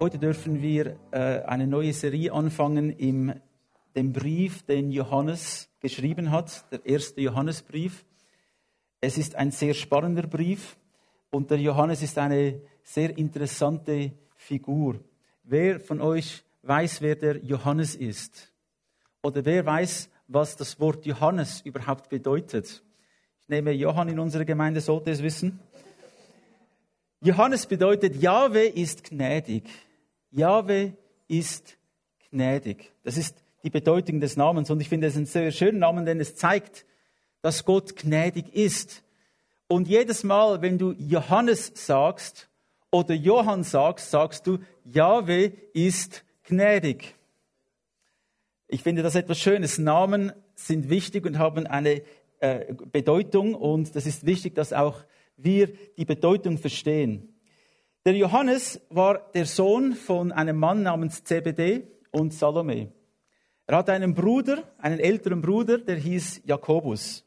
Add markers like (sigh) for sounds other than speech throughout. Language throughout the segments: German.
Heute dürfen wir äh, eine neue Serie anfangen im dem Brief, den Johannes geschrieben hat, der erste Johannesbrief. Es ist ein sehr spannender Brief und der Johannes ist eine sehr interessante Figur. Wer von euch weiß, wer der Johannes ist? Oder wer weiß, was das Wort Johannes überhaupt bedeutet? Ich nehme Johann in unserer Gemeinde, sollte es wissen. Johannes bedeutet, Jahwe ist gnädig. Jahwe ist gnädig. Das ist die Bedeutung des Namens. Und ich finde es einen sehr schönen Namen, denn es zeigt, dass Gott gnädig ist. Und jedes Mal, wenn du Johannes sagst oder Johann sagst, sagst du, Jahwe ist gnädig. Ich finde das etwas Schönes. Namen sind wichtig und haben eine äh, Bedeutung und das ist wichtig, dass auch wir die Bedeutung verstehen. Der Johannes war der Sohn von einem Mann namens CBD und Salome. Er hatte einen Bruder, einen älteren Bruder, der hieß Jakobus.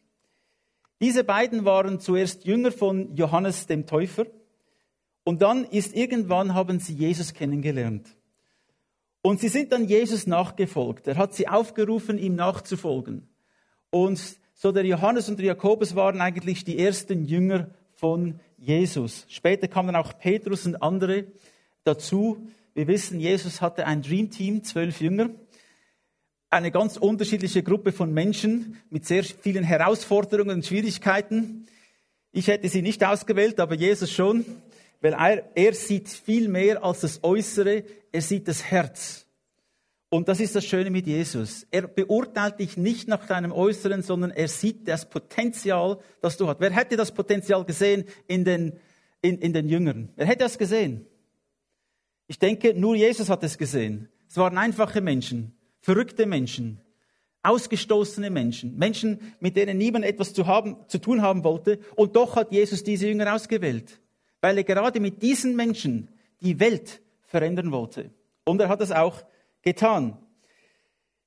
Diese beiden waren zuerst Jünger von Johannes dem Täufer und dann ist irgendwann haben sie Jesus kennengelernt. Und sie sind dann Jesus nachgefolgt. Er hat sie aufgerufen, ihm nachzufolgen. Und so der Johannes und der Jakobus waren eigentlich die ersten Jünger von Jesus. Später kamen auch Petrus und andere dazu. Wir wissen, Jesus hatte ein Dream Team, zwölf Jünger. Eine ganz unterschiedliche Gruppe von Menschen mit sehr vielen Herausforderungen und Schwierigkeiten. Ich hätte sie nicht ausgewählt, aber Jesus schon, weil er, er sieht viel mehr als das Äußere, er sieht das Herz. Und das ist das Schöne mit Jesus. Er beurteilt dich nicht nach deinem Äußeren, sondern er sieht das Potenzial, das du hast. Wer hätte das Potenzial gesehen in den, in, in den Jüngern? Wer hätte das gesehen? Ich denke, nur Jesus hat es gesehen. Es waren einfache Menschen, verrückte Menschen, ausgestoßene Menschen, Menschen, mit denen niemand etwas zu, haben, zu tun haben wollte. Und doch hat Jesus diese Jünger ausgewählt, weil er gerade mit diesen Menschen die Welt verändern wollte. Und er hat es auch getan.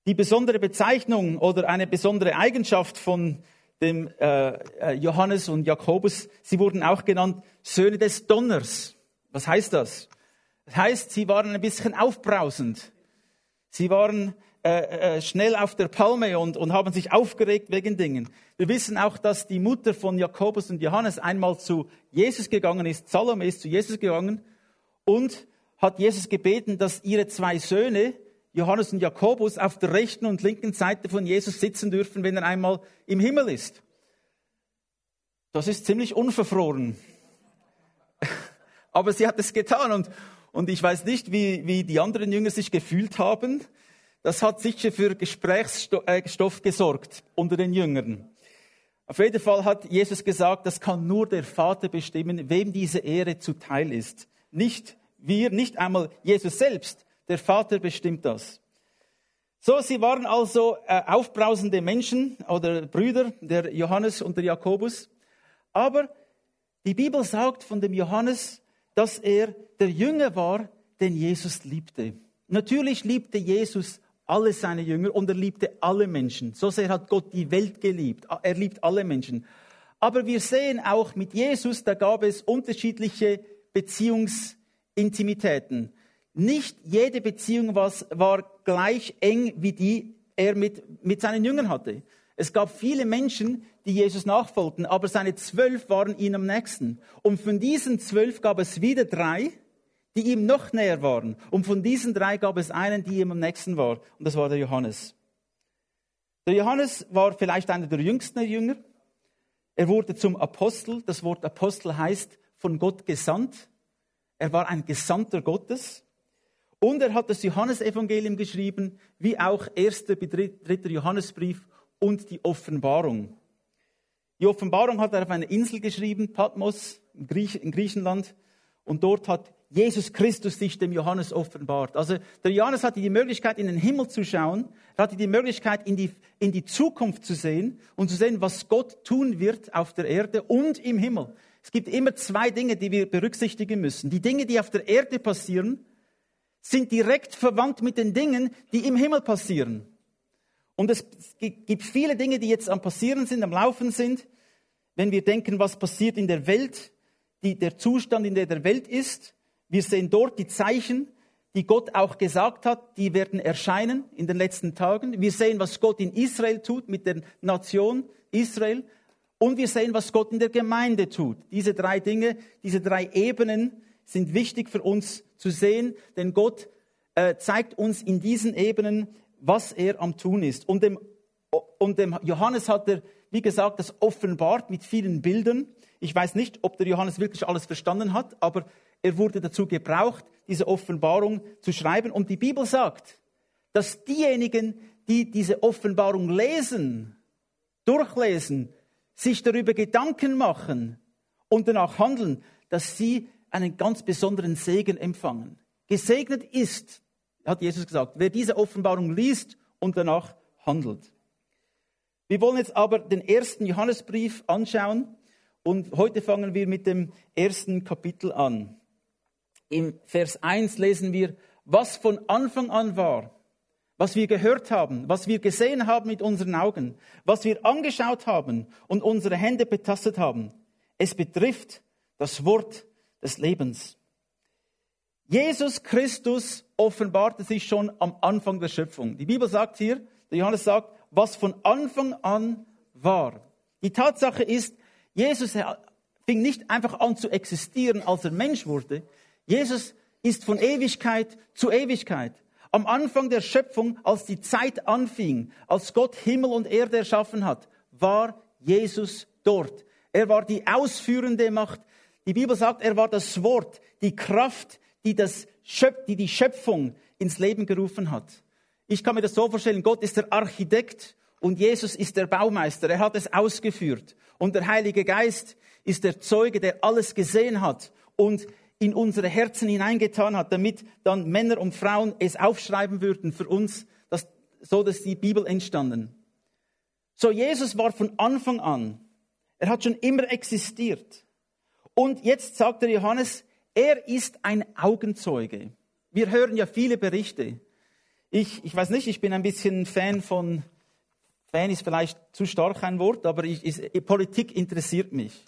Die besondere Bezeichnung oder eine besondere Eigenschaft von dem äh, äh, Johannes und Jakobus, sie wurden auch genannt Söhne des Donners. Was heißt das? Das heißt, sie waren ein bisschen aufbrausend. Sie waren äh, äh, schnell auf der Palme und, und haben sich aufgeregt wegen Dingen. Wir wissen auch, dass die Mutter von Jakobus und Johannes einmal zu Jesus gegangen ist. Salome ist zu Jesus gegangen und hat Jesus gebeten, dass ihre zwei Söhne Johannes und Jakobus auf der rechten und linken Seite von Jesus sitzen dürfen, wenn er einmal im Himmel ist. Das ist ziemlich unverfroren. (laughs) Aber sie hat es getan und, und ich weiß nicht, wie, wie die anderen Jünger sich gefühlt haben. Das hat sicher für Gesprächsstoff äh, gesorgt unter den Jüngern. Auf jeden Fall hat Jesus gesagt, das kann nur der Vater bestimmen, wem diese Ehre zuteil ist. Nicht wir, nicht einmal Jesus selbst, der Vater bestimmt das. So, sie waren also äh, aufbrausende Menschen oder Brüder, der Johannes und der Jakobus. Aber die Bibel sagt von dem Johannes, dass er der Jünger war, den Jesus liebte. Natürlich liebte Jesus alle seine Jünger und er liebte alle Menschen. So sehr hat Gott die Welt geliebt. Er liebt alle Menschen. Aber wir sehen auch mit Jesus, da gab es unterschiedliche Beziehungsintimitäten. Nicht jede Beziehung war gleich eng, wie die er mit, mit seinen Jüngern hatte. Es gab viele Menschen, die Jesus nachfolgten, aber seine zwölf waren ihm am nächsten. Und von diesen zwölf gab es wieder drei, die ihm noch näher waren. Und von diesen drei gab es einen, die ihm am nächsten war. Und das war der Johannes. Der Johannes war vielleicht einer der jüngsten Jünger. Er wurde zum Apostel. Das Wort Apostel heißt von Gott gesandt. Er war ein Gesandter Gottes. Und er hat das Johannesevangelium geschrieben, wie auch 1. bis 3. Johannesbrief und die Offenbarung. Die Offenbarung hat er auf einer Insel geschrieben, Patmos in Griechenland. Und dort hat Jesus Christus sich dem Johannes offenbart. Also der Johannes hatte die Möglichkeit, in den Himmel zu schauen. Er hatte die Möglichkeit, in die, in die Zukunft zu sehen und zu sehen, was Gott tun wird auf der Erde und im Himmel. Es gibt immer zwei Dinge, die wir berücksichtigen müssen. Die Dinge, die auf der Erde passieren sind direkt verwandt mit den Dingen, die im Himmel passieren. Und es gibt viele Dinge, die jetzt am Passieren sind, am Laufen sind. Wenn wir denken, was passiert in der Welt, die, der Zustand, in der der Welt ist, wir sehen dort die Zeichen, die Gott auch gesagt hat, die werden erscheinen in den letzten Tagen. Wir sehen, was Gott in Israel tut mit der Nation Israel. Und wir sehen, was Gott in der Gemeinde tut. Diese drei Dinge, diese drei Ebenen sind wichtig für uns zu sehen, denn Gott äh, zeigt uns in diesen Ebenen, was er am tun ist. Und dem, und dem Johannes hat er, wie gesagt, das offenbart mit vielen Bildern. Ich weiß nicht, ob der Johannes wirklich alles verstanden hat, aber er wurde dazu gebraucht, diese Offenbarung zu schreiben. Und die Bibel sagt, dass diejenigen, die diese Offenbarung lesen, durchlesen, sich darüber Gedanken machen und danach handeln, dass sie einen ganz besonderen Segen empfangen. Gesegnet ist, hat Jesus gesagt, wer diese Offenbarung liest und danach handelt. Wir wollen jetzt aber den ersten Johannesbrief anschauen und heute fangen wir mit dem ersten Kapitel an. Im Vers 1 lesen wir, was von Anfang an war, was wir gehört haben, was wir gesehen haben mit unseren Augen, was wir angeschaut haben und unsere Hände betastet haben. Es betrifft das Wort des Lebens. Jesus Christus offenbarte sich schon am Anfang der Schöpfung. Die Bibel sagt hier, der Johannes sagt, was von Anfang an war. Die Tatsache ist, Jesus fing nicht einfach an zu existieren, als er Mensch wurde. Jesus ist von Ewigkeit zu Ewigkeit. Am Anfang der Schöpfung, als die Zeit anfing, als Gott Himmel und Erde erschaffen hat, war Jesus dort. Er war die ausführende Macht. Die Bibel sagt, er war das Wort, die Kraft, die, das Schöp die die Schöpfung ins Leben gerufen hat. Ich kann mir das so vorstellen, Gott ist der Architekt und Jesus ist der Baumeister. Er hat es ausgeführt. Und der Heilige Geist ist der Zeuge, der alles gesehen hat und in unsere Herzen hineingetan hat, damit dann Männer und Frauen es aufschreiben würden für uns, dass, so dass die Bibel entstanden. So, Jesus war von Anfang an, er hat schon immer existiert. Und jetzt sagt der Johannes, er ist ein Augenzeuge. Wir hören ja viele Berichte. Ich, ich weiß nicht, ich bin ein bisschen Fan von, Fan ist vielleicht zu stark ein Wort, aber ich, ich, Politik interessiert mich.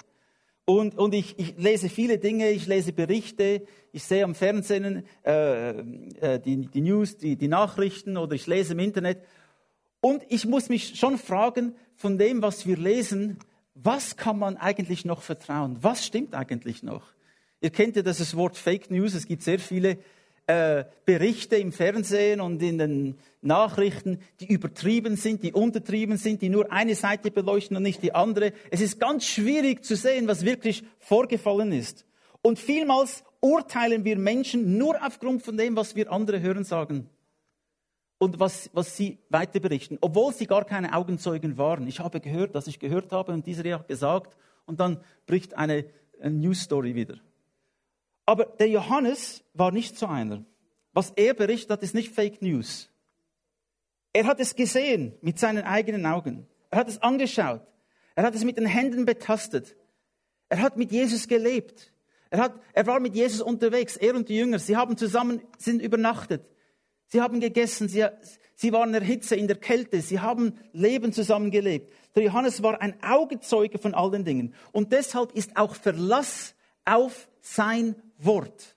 Und, und ich, ich, lese viele Dinge, ich lese Berichte, ich sehe am Fernsehen äh, äh, die, die News, die, die Nachrichten oder ich lese im Internet. Und ich muss mich schon fragen, von dem, was wir lesen, was kann man eigentlich noch vertrauen? Was stimmt eigentlich noch? Ihr kennt ja das Wort Fake News. Es gibt sehr viele äh, Berichte im Fernsehen und in den Nachrichten, die übertrieben sind, die untertrieben sind, die nur eine Seite beleuchten und nicht die andere. Es ist ganz schwierig zu sehen, was wirklich vorgefallen ist. Und vielmals urteilen wir Menschen nur aufgrund von dem, was wir andere hören sagen und was, was sie weiter berichten, obwohl sie gar keine Augenzeugen waren. Ich habe gehört, dass ich gehört habe und dieser hat gesagt und dann bricht eine, eine News Story wieder. Aber der Johannes war nicht so einer. Was er berichtet ist nicht Fake News. Er hat es gesehen mit seinen eigenen Augen. Er hat es angeschaut. Er hat es mit den Händen betastet. Er hat mit Jesus gelebt. Er, hat, er war mit Jesus unterwegs, er und die Jünger. Sie haben zusammen, sind übernachtet. Sie haben gegessen, sie, sie waren in der Hitze, in der Kälte, sie haben Leben zusammengelebt. Der Johannes war ein Augenzeuge von all den Dingen. Und deshalb ist auch Verlass auf sein Wort.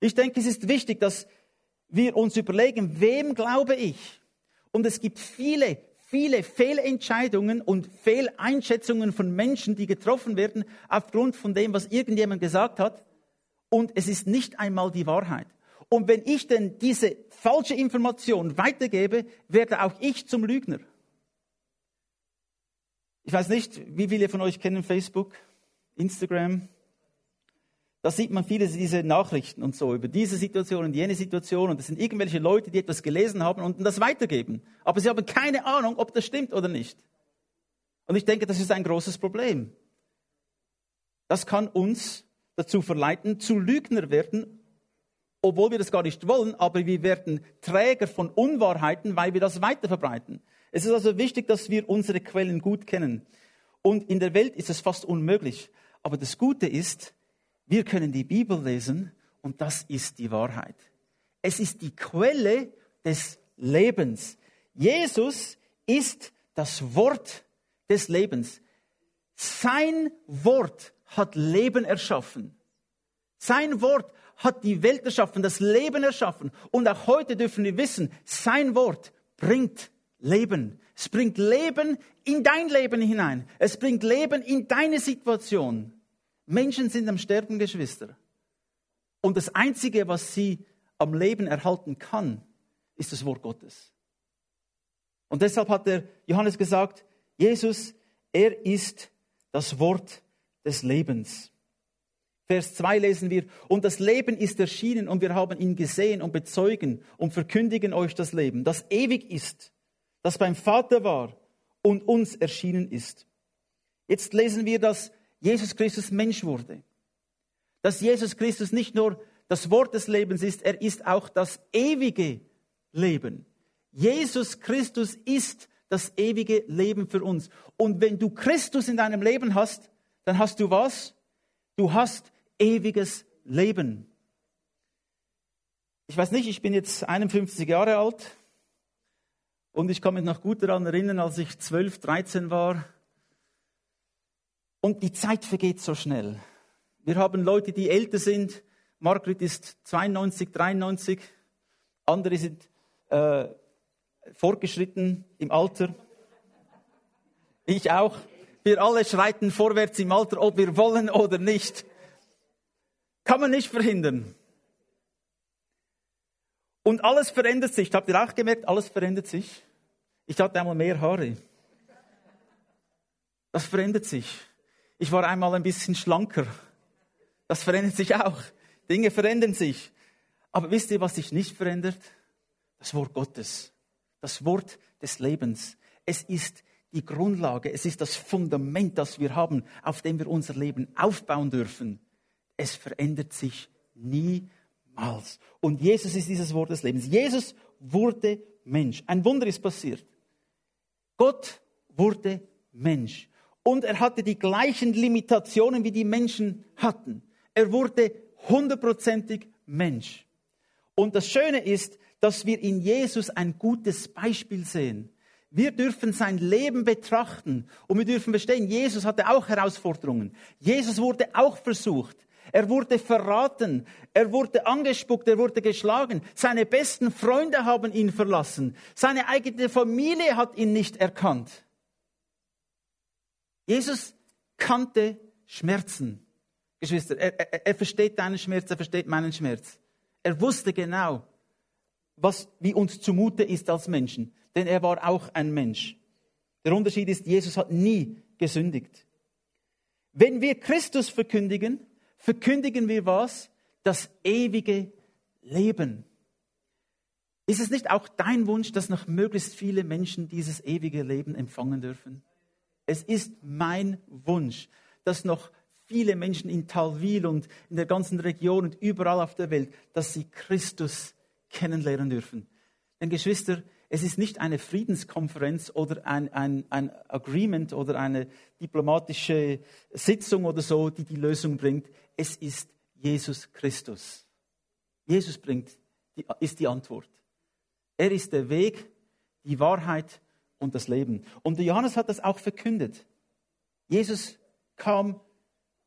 Ich denke, es ist wichtig, dass wir uns überlegen, wem glaube ich? Und es gibt viele, viele Fehlentscheidungen und Fehleinschätzungen von Menschen, die getroffen werden aufgrund von dem, was irgendjemand gesagt hat. Und es ist nicht einmal die Wahrheit. Und wenn ich denn diese falsche Information weitergebe, werde auch ich zum Lügner. Ich weiß nicht, wie viele von euch kennen Facebook, Instagram, da sieht man viele diese Nachrichten und so über diese Situation und jene Situation und das sind irgendwelche Leute, die etwas gelesen haben und das weitergeben. Aber sie haben keine Ahnung, ob das stimmt oder nicht. Und ich denke, das ist ein großes Problem. Das kann uns dazu verleiten, zu Lügner werden, obwohl wir das gar nicht wollen, aber wir werden Träger von Unwahrheiten, weil wir das weiterverbreiten. Es ist also wichtig, dass wir unsere Quellen gut kennen. Und in der Welt ist es fast unmöglich. Aber das Gute ist, wir können die Bibel lesen und das ist die Wahrheit. Es ist die Quelle des Lebens. Jesus ist das Wort des Lebens. Sein Wort hat Leben erschaffen. Sein Wort hat die Welt erschaffen, das Leben erschaffen. Und auch heute dürfen wir wissen, sein Wort bringt Leben. Es bringt Leben in dein Leben hinein. Es bringt Leben in deine Situation. Menschen sind am Sterben, Geschwister. Und das Einzige, was sie am Leben erhalten kann, ist das Wort Gottes. Und deshalb hat der Johannes gesagt, Jesus, er ist das Wort des Lebens. Vers 2 lesen wir, und das Leben ist erschienen und wir haben ihn gesehen und bezeugen und verkündigen euch das Leben, das ewig ist, das beim Vater war und uns erschienen ist. Jetzt lesen wir, dass Jesus Christus Mensch wurde. Dass Jesus Christus nicht nur das Wort des Lebens ist, er ist auch das ewige Leben. Jesus Christus ist das ewige Leben für uns. Und wenn du Christus in deinem Leben hast, dann hast du was? Du hast ewiges Leben. Ich weiß nicht, ich bin jetzt 51 Jahre alt und ich kann mich noch gut daran erinnern, als ich 12, 13 war. Und die Zeit vergeht so schnell. Wir haben Leute, die älter sind. Margret ist 92, 93. Andere sind äh, fortgeschritten im Alter. Ich auch. Wir alle schreiten vorwärts im Alter, ob wir wollen oder nicht. Kann man nicht verhindern. Und alles verändert sich. Habt ihr auch gemerkt, alles verändert sich? Ich hatte einmal mehr Haare. Das verändert sich. Ich war einmal ein bisschen schlanker. Das verändert sich auch. Dinge verändern sich. Aber wisst ihr, was sich nicht verändert? Das Wort Gottes. Das Wort des Lebens. Es ist die Grundlage. Es ist das Fundament, das wir haben, auf dem wir unser Leben aufbauen dürfen. Es verändert sich niemals. Und Jesus ist dieses Wort des Lebens. Jesus wurde Mensch. Ein Wunder ist passiert. Gott wurde Mensch. Und er hatte die gleichen Limitationen, wie die Menschen hatten. Er wurde hundertprozentig Mensch. Und das Schöne ist, dass wir in Jesus ein gutes Beispiel sehen. Wir dürfen sein Leben betrachten und wir dürfen verstehen, Jesus hatte auch Herausforderungen. Jesus wurde auch versucht. Er wurde verraten, er wurde angespuckt, er wurde geschlagen. Seine besten Freunde haben ihn verlassen. Seine eigene Familie hat ihn nicht erkannt. Jesus kannte Schmerzen. Geschwister, er, er, er versteht deinen Schmerz, er versteht meinen Schmerz. Er wusste genau, was, wie uns zumute ist als Menschen. Denn er war auch ein Mensch. Der Unterschied ist, Jesus hat nie gesündigt. Wenn wir Christus verkündigen, verkündigen wir was? Das ewige Leben. Ist es nicht auch dein Wunsch, dass noch möglichst viele Menschen dieses ewige Leben empfangen dürfen? Es ist mein Wunsch, dass noch viele Menschen in Talwil und in der ganzen Region und überall auf der Welt, dass sie Christus kennenlernen dürfen. Denn Geschwister, es ist nicht eine Friedenskonferenz oder ein, ein, ein Agreement oder eine diplomatische Sitzung oder so, die die Lösung bringt. Es ist Jesus Christus. Jesus bringt, die, ist die Antwort. Er ist der Weg, die Wahrheit und das Leben. Und Johannes hat das auch verkündet. Jesus kam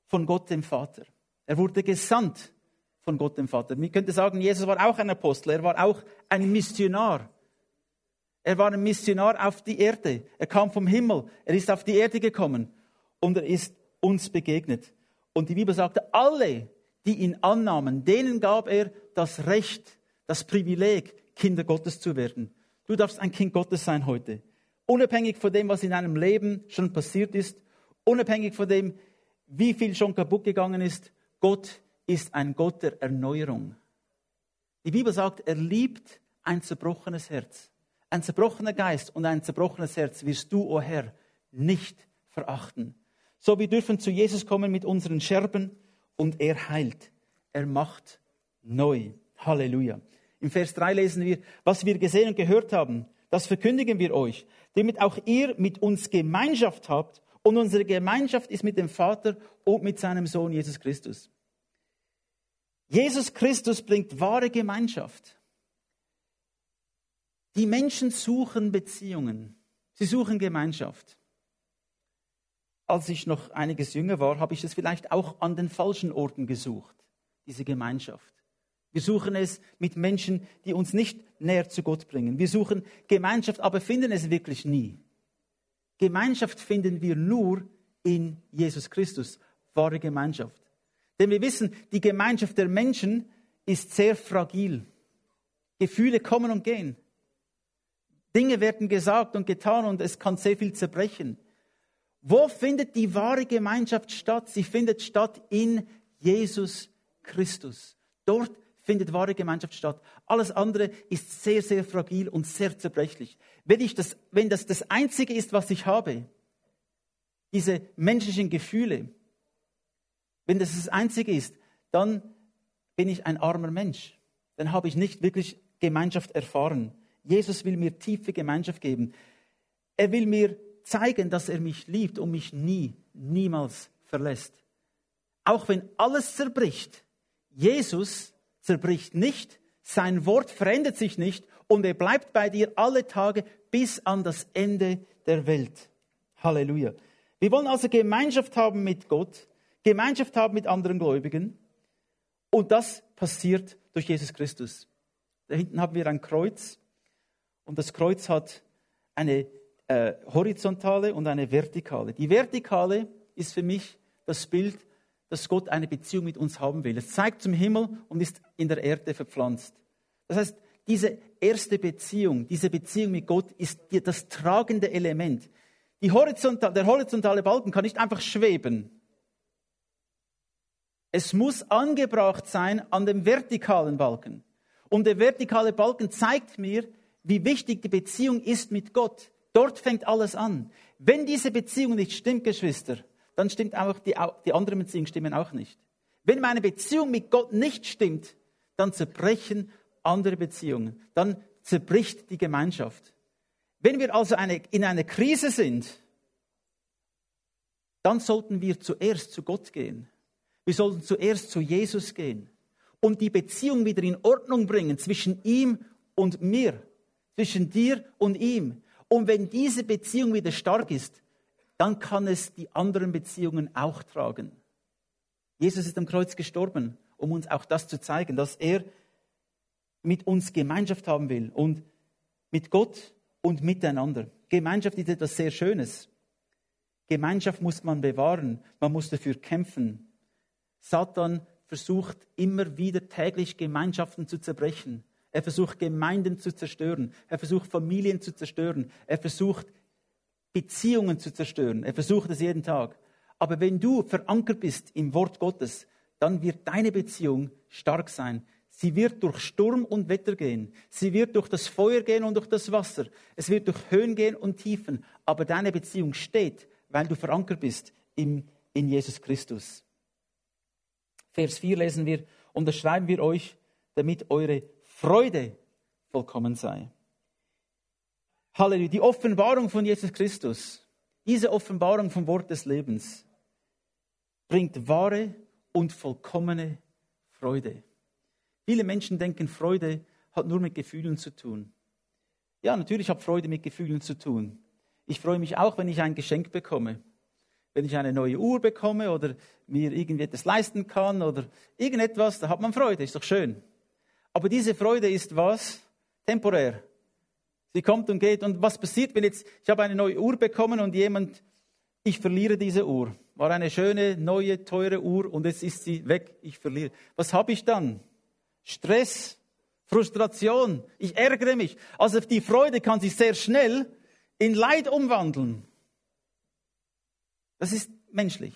von Gott dem Vater. Er wurde gesandt von Gott dem Vater. Man könnte sagen, Jesus war auch ein Apostel, er war auch ein Missionar. Er war ein Missionar auf die Erde. Er kam vom Himmel. Er ist auf die Erde gekommen und er ist uns begegnet. Und die Bibel sagte, alle, die ihn annahmen, denen gab er das Recht, das Privileg, Kinder Gottes zu werden. Du darfst ein Kind Gottes sein heute. Unabhängig von dem, was in deinem Leben schon passiert ist, unabhängig von dem, wie viel schon kaputt gegangen ist, Gott ist ein Gott der Erneuerung. Die Bibel sagt, er liebt ein zerbrochenes Herz. Ein zerbrochener Geist und ein zerbrochenes Herz wirst du, o oh Herr, nicht verachten. So, wir dürfen zu Jesus kommen mit unseren Scherben und er heilt. Er macht neu. Halleluja. Im Vers 3 lesen wir, was wir gesehen und gehört haben, das verkündigen wir euch, damit auch ihr mit uns Gemeinschaft habt und unsere Gemeinschaft ist mit dem Vater und mit seinem Sohn Jesus Christus. Jesus Christus bringt wahre Gemeinschaft. Die Menschen suchen Beziehungen. Sie suchen Gemeinschaft. Als ich noch einiges jünger war, habe ich es vielleicht auch an den falschen Orten gesucht, diese Gemeinschaft. Wir suchen es mit Menschen, die uns nicht näher zu Gott bringen. Wir suchen Gemeinschaft, aber finden es wirklich nie. Gemeinschaft finden wir nur in Jesus Christus, wahre Gemeinschaft. Denn wir wissen, die Gemeinschaft der Menschen ist sehr fragil. Gefühle kommen und gehen. Dinge werden gesagt und getan und es kann sehr viel zerbrechen. Wo findet die wahre Gemeinschaft statt? Sie findet statt in Jesus Christus. Dort findet wahre Gemeinschaft statt. Alles andere ist sehr, sehr fragil und sehr zerbrechlich. Wenn, ich das, wenn das das Einzige ist, was ich habe, diese menschlichen Gefühle, wenn das das Einzige ist, dann bin ich ein armer Mensch. Dann habe ich nicht wirklich Gemeinschaft erfahren. Jesus will mir tiefe Gemeinschaft geben. Er will mir zeigen, dass er mich liebt und mich nie, niemals verlässt. Auch wenn alles zerbricht, Jesus zerbricht nicht, sein Wort verändert sich nicht und er bleibt bei dir alle Tage bis an das Ende der Welt. Halleluja. Wir wollen also Gemeinschaft haben mit Gott, Gemeinschaft haben mit anderen Gläubigen und das passiert durch Jesus Christus. Da hinten haben wir ein Kreuz und das Kreuz hat eine äh, horizontale und eine vertikale. Die vertikale ist für mich das Bild, dass Gott eine Beziehung mit uns haben will. Es zeigt zum Himmel und ist in der Erde verpflanzt. Das heißt, diese erste Beziehung, diese Beziehung mit Gott ist das tragende Element. Horizontal, der horizontale Balken kann nicht einfach schweben. Es muss angebracht sein an dem vertikalen Balken. Und der vertikale Balken zeigt mir, wie wichtig die Beziehung ist mit Gott. Dort fängt alles an. Wenn diese Beziehung nicht stimmt, Geschwister, dann stimmt auch die, die anderen Beziehungen stimmen auch nicht. Wenn meine Beziehung mit Gott nicht stimmt, dann zerbrechen andere Beziehungen. Dann zerbricht die Gemeinschaft. Wenn wir also eine, in einer Krise sind, dann sollten wir zuerst zu Gott gehen. Wir sollten zuerst zu Jesus gehen und die Beziehung wieder in Ordnung bringen zwischen ihm und mir, zwischen dir und ihm. Und wenn diese Beziehung wieder stark ist, dann kann es die anderen Beziehungen auch tragen. Jesus ist am Kreuz gestorben, um uns auch das zu zeigen, dass er mit uns Gemeinschaft haben will und mit Gott und miteinander. Gemeinschaft ist etwas sehr Schönes. Gemeinschaft muss man bewahren, man muss dafür kämpfen. Satan versucht immer wieder täglich Gemeinschaften zu zerbrechen. Er versucht Gemeinden zu zerstören. Er versucht Familien zu zerstören. Er versucht Beziehungen zu zerstören. Er versucht es jeden Tag. Aber wenn du verankert bist im Wort Gottes, dann wird deine Beziehung stark sein. Sie wird durch Sturm und Wetter gehen. Sie wird durch das Feuer gehen und durch das Wasser. Es wird durch Höhen gehen und Tiefen. Aber deine Beziehung steht, weil du verankert bist in, in Jesus Christus. Vers 4 lesen wir, und das schreiben wir euch, damit eure Freude vollkommen sei. Halleluja. Die Offenbarung von Jesus Christus, diese Offenbarung vom Wort des Lebens, bringt wahre und vollkommene Freude. Viele Menschen denken, Freude hat nur mit Gefühlen zu tun. Ja, natürlich hat Freude mit Gefühlen zu tun. Ich freue mich auch, wenn ich ein Geschenk bekomme. Wenn ich eine neue Uhr bekomme oder mir irgendwie etwas leisten kann oder irgendetwas, da hat man Freude, ist doch schön. Aber diese Freude ist was? Temporär. Sie kommt und geht. Und was passiert, wenn jetzt, ich habe eine neue Uhr bekommen und jemand, ich verliere diese Uhr. War eine schöne, neue, teure Uhr und jetzt ist sie weg, ich verliere. Was habe ich dann? Stress, Frustration, ich ärgere mich. Also die Freude kann sich sehr schnell in Leid umwandeln. Das ist menschlich.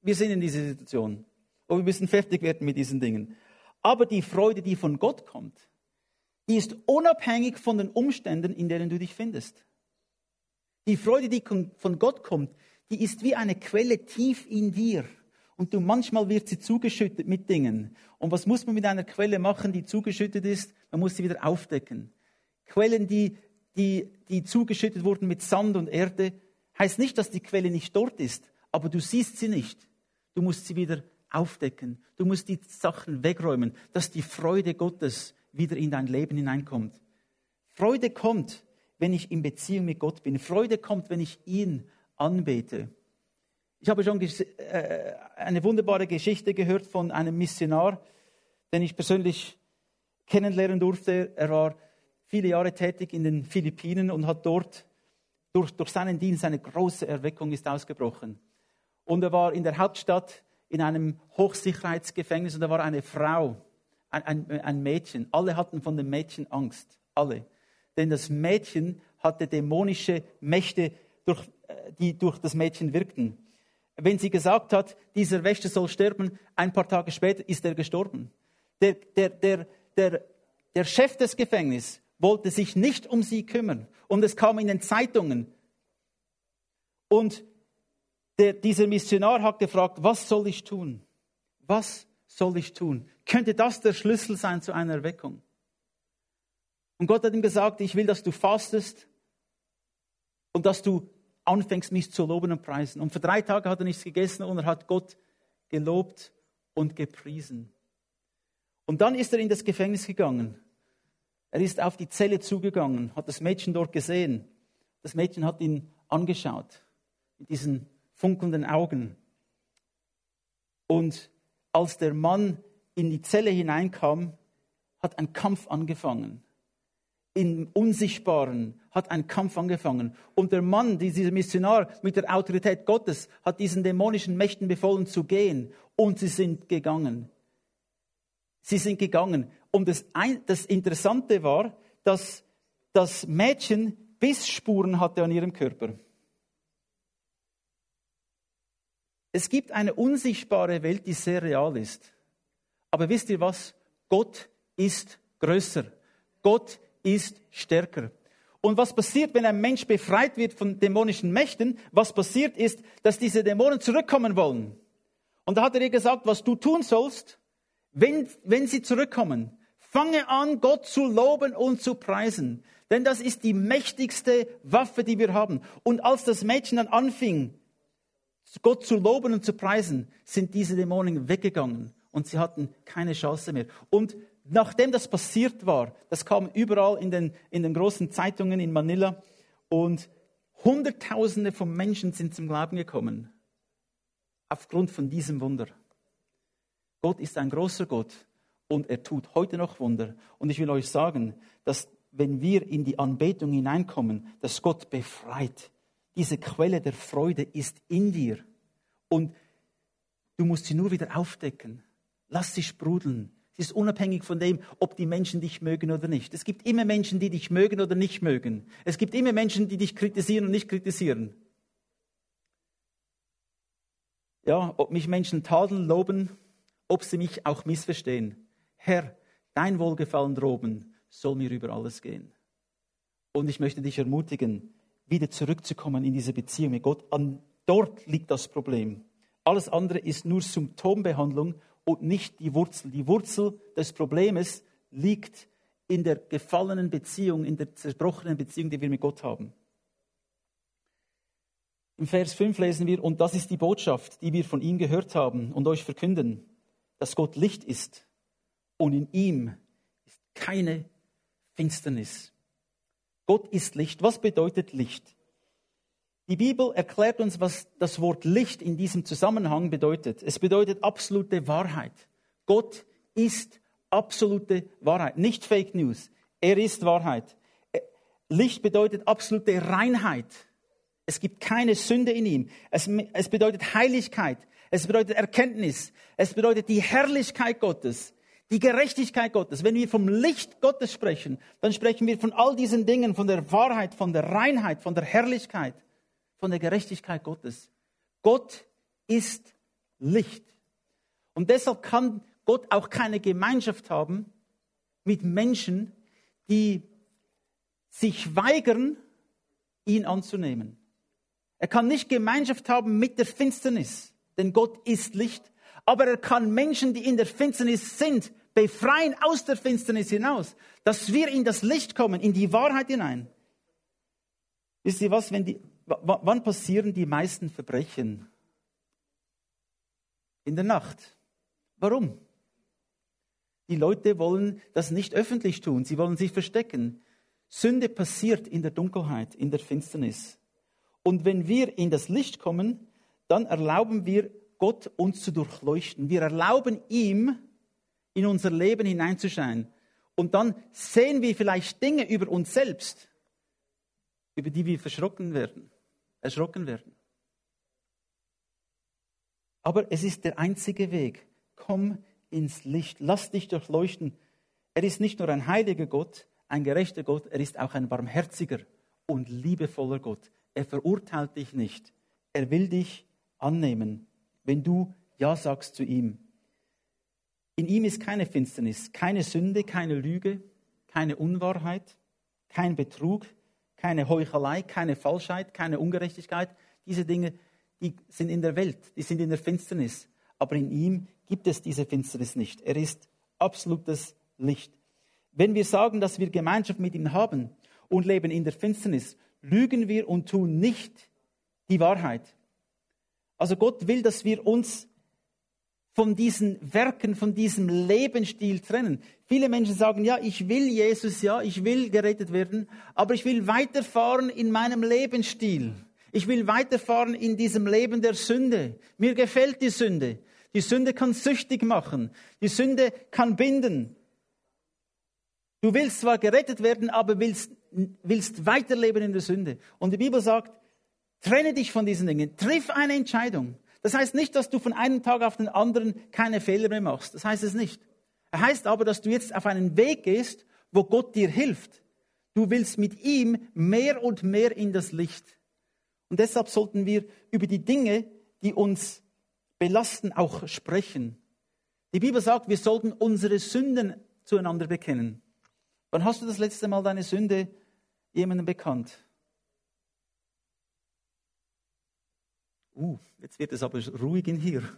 Wir sind in dieser Situation. Und wir müssen fertig werden mit diesen Dingen. Aber die Freude, die von Gott kommt, die ist unabhängig von den Umständen, in denen du dich findest. Die Freude, die von Gott kommt, die ist wie eine Quelle tief in dir. Und du manchmal wird sie zugeschüttet mit Dingen. Und was muss man mit einer Quelle machen, die zugeschüttet ist? Man muss sie wieder aufdecken. Quellen, die, die, die zugeschüttet wurden mit Sand und Erde, heißt nicht, dass die Quelle nicht dort ist, aber du siehst sie nicht. Du musst sie wieder aufdecken. Du musst die Sachen wegräumen, dass die Freude Gottes wieder in dein Leben hineinkommt. Freude kommt, wenn ich in Beziehung mit Gott bin. Freude kommt, wenn ich ihn anbete. Ich habe schon äh, eine wunderbare Geschichte gehört von einem Missionar, den ich persönlich kennenlernen durfte. Er war viele Jahre tätig in den Philippinen und hat dort durch, durch seinen Dienst eine große Erweckung ist ausgebrochen. Und er war in der Hauptstadt in einem Hochsicherheitsgefängnis und da war eine Frau, ein, ein, ein Mädchen. Alle hatten von dem Mädchen Angst. Alle. Denn das Mädchen hatte dämonische Mächte, durch, äh, die durch das Mädchen wirkten. Wenn sie gesagt hat, dieser Wächter soll sterben, ein paar Tage später ist er gestorben. Der, der, der, der, der Chef des Gefängnisses wollte sich nicht um sie kümmern. Und es kam in den Zeitungen. Und der, dieser Missionar hat gefragt, was soll ich tun? Was soll ich tun? Könnte das der Schlüssel sein zu einer Erweckung? Und Gott hat ihm gesagt, ich will, dass du fastest und dass du anfängst, mich zu loben und preisen. Und für drei Tage hat er nichts gegessen und er hat Gott gelobt und gepriesen. Und dann ist er in das Gefängnis gegangen. Er ist auf die Zelle zugegangen, hat das Mädchen dort gesehen. Das Mädchen hat ihn angeschaut mit diesen funkelnden Augen. Und als der Mann in die Zelle hineinkam, hat ein Kampf angefangen. Im Unsichtbaren hat ein Kampf angefangen. Und der Mann, dieser Missionar mit der Autorität Gottes, hat diesen dämonischen Mächten befohlen zu gehen. Und sie sind gegangen. Sie sind gegangen. Und das, das Interessante war, dass das Mädchen Bissspuren hatte an ihrem Körper. Es gibt eine unsichtbare Welt, die sehr real ist. Aber wisst ihr was? Gott ist größer. Gott ist stärker. Und was passiert, wenn ein Mensch befreit wird von dämonischen Mächten? Was passiert ist, dass diese Dämonen zurückkommen wollen. Und da hat er ihr gesagt, was du tun sollst, wenn, wenn sie zurückkommen. Fange an, Gott zu loben und zu preisen. Denn das ist die mächtigste Waffe, die wir haben. Und als das Mädchen dann anfing, Gott zu loben und zu preisen, sind diese Dämonen weggegangen und sie hatten keine Chance mehr. Und nachdem das passiert war, das kam überall in den, in den großen Zeitungen in Manila und Hunderttausende von Menschen sind zum Glauben gekommen. Aufgrund von diesem Wunder. Gott ist ein großer Gott und er tut heute noch Wunder. Und ich will euch sagen, dass wenn wir in die Anbetung hineinkommen, dass Gott befreit. Diese Quelle der Freude ist in dir. Und du musst sie nur wieder aufdecken. Lass sie sprudeln. Sie ist unabhängig von dem, ob die Menschen dich mögen oder nicht. Es gibt immer Menschen, die dich mögen oder nicht mögen. Es gibt immer Menschen, die dich kritisieren und nicht kritisieren. Ja, ob mich Menschen tadeln, loben, ob sie mich auch missverstehen. Herr, dein Wohlgefallen droben soll mir über alles gehen. Und ich möchte dich ermutigen, wieder zurückzukommen in diese Beziehung mit Gott. An dort liegt das Problem. Alles andere ist nur Symptombehandlung und nicht die Wurzel. Die Wurzel des Problems liegt in der gefallenen Beziehung, in der zerbrochenen Beziehung, die wir mit Gott haben. Im Vers 5 lesen wir, und das ist die Botschaft, die wir von ihm gehört haben und euch verkünden, dass Gott Licht ist und in ihm ist keine Finsternis. Gott ist Licht. Was bedeutet Licht? Die Bibel erklärt uns, was das Wort Licht in diesem Zusammenhang bedeutet. Es bedeutet absolute Wahrheit. Gott ist absolute Wahrheit, nicht Fake News. Er ist Wahrheit. Licht bedeutet absolute Reinheit. Es gibt keine Sünde in ihm. Es, es bedeutet Heiligkeit. Es bedeutet Erkenntnis. Es bedeutet die Herrlichkeit Gottes die Gerechtigkeit Gottes. Wenn wir vom Licht Gottes sprechen, dann sprechen wir von all diesen Dingen, von der Wahrheit, von der Reinheit, von der Herrlichkeit, von der Gerechtigkeit Gottes. Gott ist Licht. Und deshalb kann Gott auch keine Gemeinschaft haben mit Menschen, die sich weigern, ihn anzunehmen. Er kann nicht Gemeinschaft haben mit der Finsternis, denn Gott ist Licht. Aber er kann Menschen, die in der Finsternis sind, befreien aus der Finsternis hinaus, dass wir in das Licht kommen, in die Wahrheit hinein. Wisst ihr was, wenn die, wann passieren die meisten Verbrechen? In der Nacht. Warum? Die Leute wollen das nicht öffentlich tun, sie wollen sich verstecken. Sünde passiert in der Dunkelheit, in der Finsternis. Und wenn wir in das Licht kommen, dann erlauben wir Gott uns zu durchleuchten. Wir erlauben ihm, in unser Leben hineinzuscheinen. Und dann sehen wir vielleicht Dinge über uns selbst, über die wir verschrocken werden, erschrocken werden. Aber es ist der einzige Weg. Komm ins Licht, lass dich durchleuchten. Er ist nicht nur ein heiliger Gott, ein gerechter Gott, er ist auch ein barmherziger und liebevoller Gott. Er verurteilt dich nicht. Er will dich annehmen, wenn du Ja sagst zu ihm. In ihm ist keine Finsternis, keine Sünde, keine Lüge, keine Unwahrheit, kein Betrug, keine Heuchelei, keine Falschheit, keine Ungerechtigkeit. Diese Dinge, die sind in der Welt, die sind in der Finsternis. Aber in ihm gibt es diese Finsternis nicht. Er ist absolutes Licht. Wenn wir sagen, dass wir Gemeinschaft mit ihm haben und leben in der Finsternis, lügen wir und tun nicht die Wahrheit. Also Gott will, dass wir uns von diesen Werken, von diesem Lebensstil trennen. Viele Menschen sagen, ja, ich will Jesus, ja, ich will gerettet werden, aber ich will weiterfahren in meinem Lebensstil. Ich will weiterfahren in diesem Leben der Sünde. Mir gefällt die Sünde. Die Sünde kann süchtig machen. Die Sünde kann binden. Du willst zwar gerettet werden, aber willst, willst weiterleben in der Sünde. Und die Bibel sagt, trenne dich von diesen Dingen. Triff eine Entscheidung. Das heißt nicht, dass du von einem Tag auf den anderen keine Fehler mehr machst. Das heißt es nicht. Er heißt aber, dass du jetzt auf einen Weg gehst, wo Gott dir hilft. Du willst mit ihm mehr und mehr in das Licht. Und deshalb sollten wir über die Dinge, die uns belasten, auch sprechen. Die Bibel sagt, wir sollten unsere Sünden zueinander bekennen. Wann hast du das letzte Mal deine Sünde jemandem bekannt? Uh, jetzt wird es aber ruhig in hier. (laughs)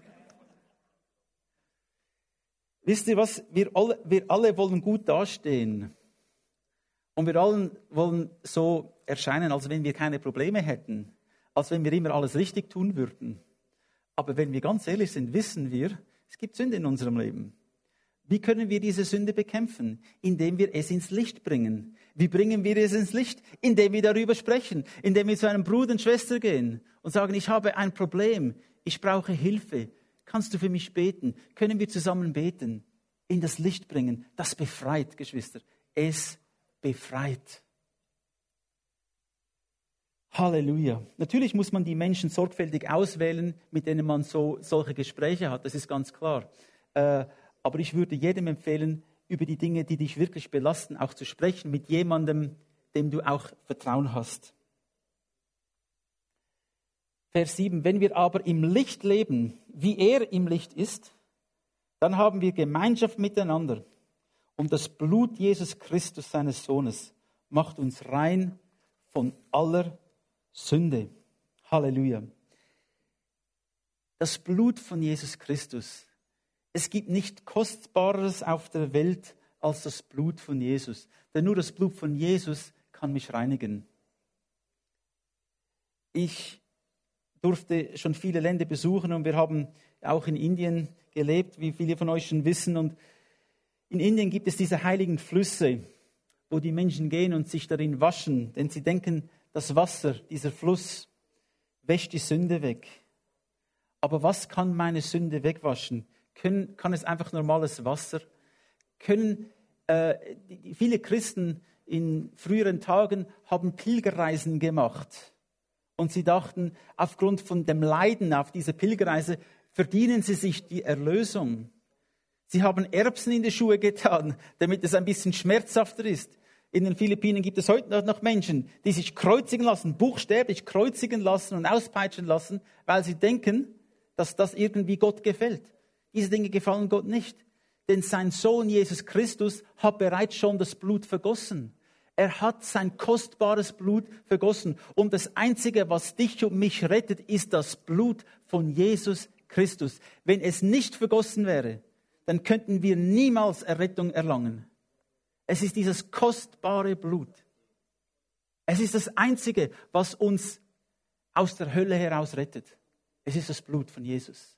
Wisst ihr was? Wir alle, wir alle wollen gut dastehen. Und wir alle wollen so erscheinen, als wenn wir keine Probleme hätten. Als wenn wir immer alles richtig tun würden. Aber wenn wir ganz ehrlich sind, wissen wir, es gibt Sünde in unserem Leben. Wie können wir diese Sünde bekämpfen? Indem wir es ins Licht bringen. Wie bringen wir es ins Licht? Indem wir darüber sprechen, indem wir zu einem Bruder und Schwester gehen und sagen, ich habe ein Problem, ich brauche Hilfe. Kannst du für mich beten? Können wir zusammen beten? In das Licht bringen. Das befreit, Geschwister. Es befreit. Halleluja. Natürlich muss man die Menschen sorgfältig auswählen, mit denen man so solche Gespräche hat. Das ist ganz klar. Äh, aber ich würde jedem empfehlen, über die Dinge, die dich wirklich belasten, auch zu sprechen mit jemandem, dem du auch Vertrauen hast. Vers 7, wenn wir aber im Licht leben, wie er im Licht ist, dann haben wir Gemeinschaft miteinander. Und das Blut Jesus Christus, seines Sohnes, macht uns rein von aller Sünde. Halleluja. Das Blut von Jesus Christus es gibt nicht Kostbares auf der Welt als das Blut von Jesus. Denn nur das Blut von Jesus kann mich reinigen. Ich durfte schon viele Länder besuchen und wir haben auch in Indien gelebt, wie viele von euch schon wissen. Und in Indien gibt es diese heiligen Flüsse, wo die Menschen gehen und sich darin waschen, denn sie denken, das Wasser, dieser Fluss, wäscht die Sünde weg. Aber was kann meine Sünde wegwaschen? Können, kann es einfach normales Wasser? Können äh, viele Christen in früheren Tagen haben Pilgerreisen gemacht und sie dachten, aufgrund von dem Leiden auf dieser Pilgerreise verdienen sie sich die Erlösung. Sie haben Erbsen in die Schuhe getan, damit es ein bisschen schmerzhafter ist. In den Philippinen gibt es heute noch Menschen, die sich kreuzigen lassen, buchstäblich kreuzigen lassen und auspeitschen lassen, weil sie denken, dass das irgendwie Gott gefällt. Diese Dinge gefallen Gott nicht. Denn sein Sohn Jesus Christus hat bereits schon das Blut vergossen. Er hat sein kostbares Blut vergossen. Und das Einzige, was dich und mich rettet, ist das Blut von Jesus Christus. Wenn es nicht vergossen wäre, dann könnten wir niemals Errettung erlangen. Es ist dieses kostbare Blut. Es ist das Einzige, was uns aus der Hölle heraus rettet. Es ist das Blut von Jesus.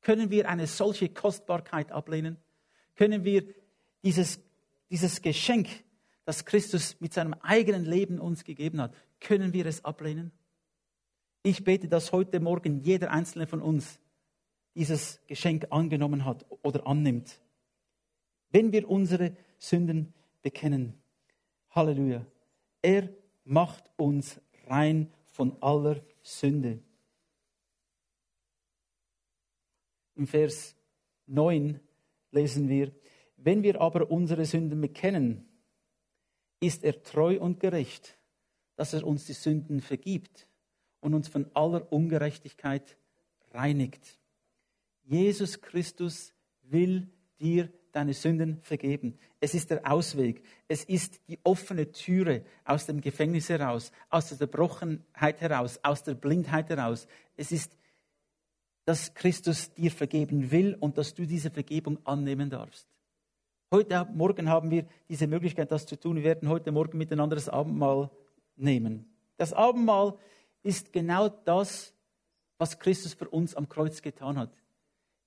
Können wir eine solche Kostbarkeit ablehnen? Können wir dieses, dieses Geschenk, das Christus mit seinem eigenen Leben uns gegeben hat, können wir es ablehnen? Ich bete, dass heute Morgen jeder einzelne von uns dieses Geschenk angenommen hat oder annimmt. wenn wir unsere Sünden bekennen. Halleluja. Er macht uns rein von aller Sünde. Im Vers 9 lesen wir, wenn wir aber unsere Sünden bekennen, ist er treu und gerecht, dass er uns die Sünden vergibt und uns von aller Ungerechtigkeit reinigt. Jesus Christus will dir deine Sünden vergeben. Es ist der Ausweg. Es ist die offene Türe aus dem Gefängnis heraus, aus der Zerbrochenheit heraus, aus der Blindheit heraus. Es ist, dass Christus dir vergeben will und dass du diese Vergebung annehmen darfst. Heute Morgen haben wir diese Möglichkeit, das zu tun. Wir werden heute Morgen miteinander das Abendmahl nehmen. Das Abendmahl ist genau das, was Christus für uns am Kreuz getan hat.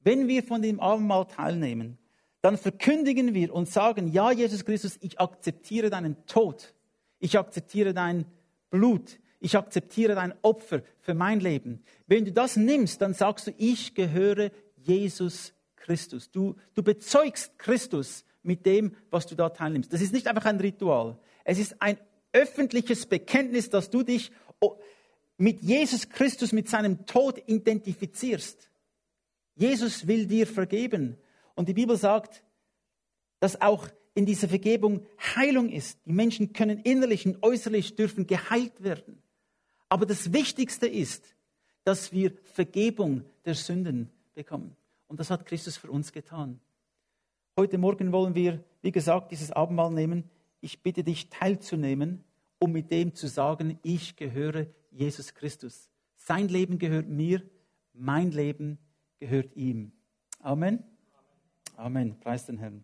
Wenn wir von dem Abendmahl teilnehmen, dann verkündigen wir und sagen, ja, Jesus Christus, ich akzeptiere deinen Tod. Ich akzeptiere dein Blut. Ich akzeptiere dein Opfer für mein Leben. Wenn du das nimmst, dann sagst du, ich gehöre Jesus Christus. Du, du bezeugst Christus mit dem, was du da teilnimmst. Das ist nicht einfach ein Ritual. Es ist ein öffentliches Bekenntnis, dass du dich mit Jesus Christus, mit seinem Tod identifizierst. Jesus will dir vergeben. Und die Bibel sagt, dass auch in dieser Vergebung Heilung ist. Die Menschen können innerlich und äußerlich dürfen geheilt werden. Aber das Wichtigste ist, dass wir Vergebung der Sünden bekommen. Und das hat Christus für uns getan. Heute Morgen wollen wir, wie gesagt, dieses Abendmahl nehmen. Ich bitte dich teilzunehmen, um mit dem zu sagen, ich gehöre Jesus Christus. Sein Leben gehört mir, mein Leben gehört ihm. Amen. Amen. Preis den Herrn.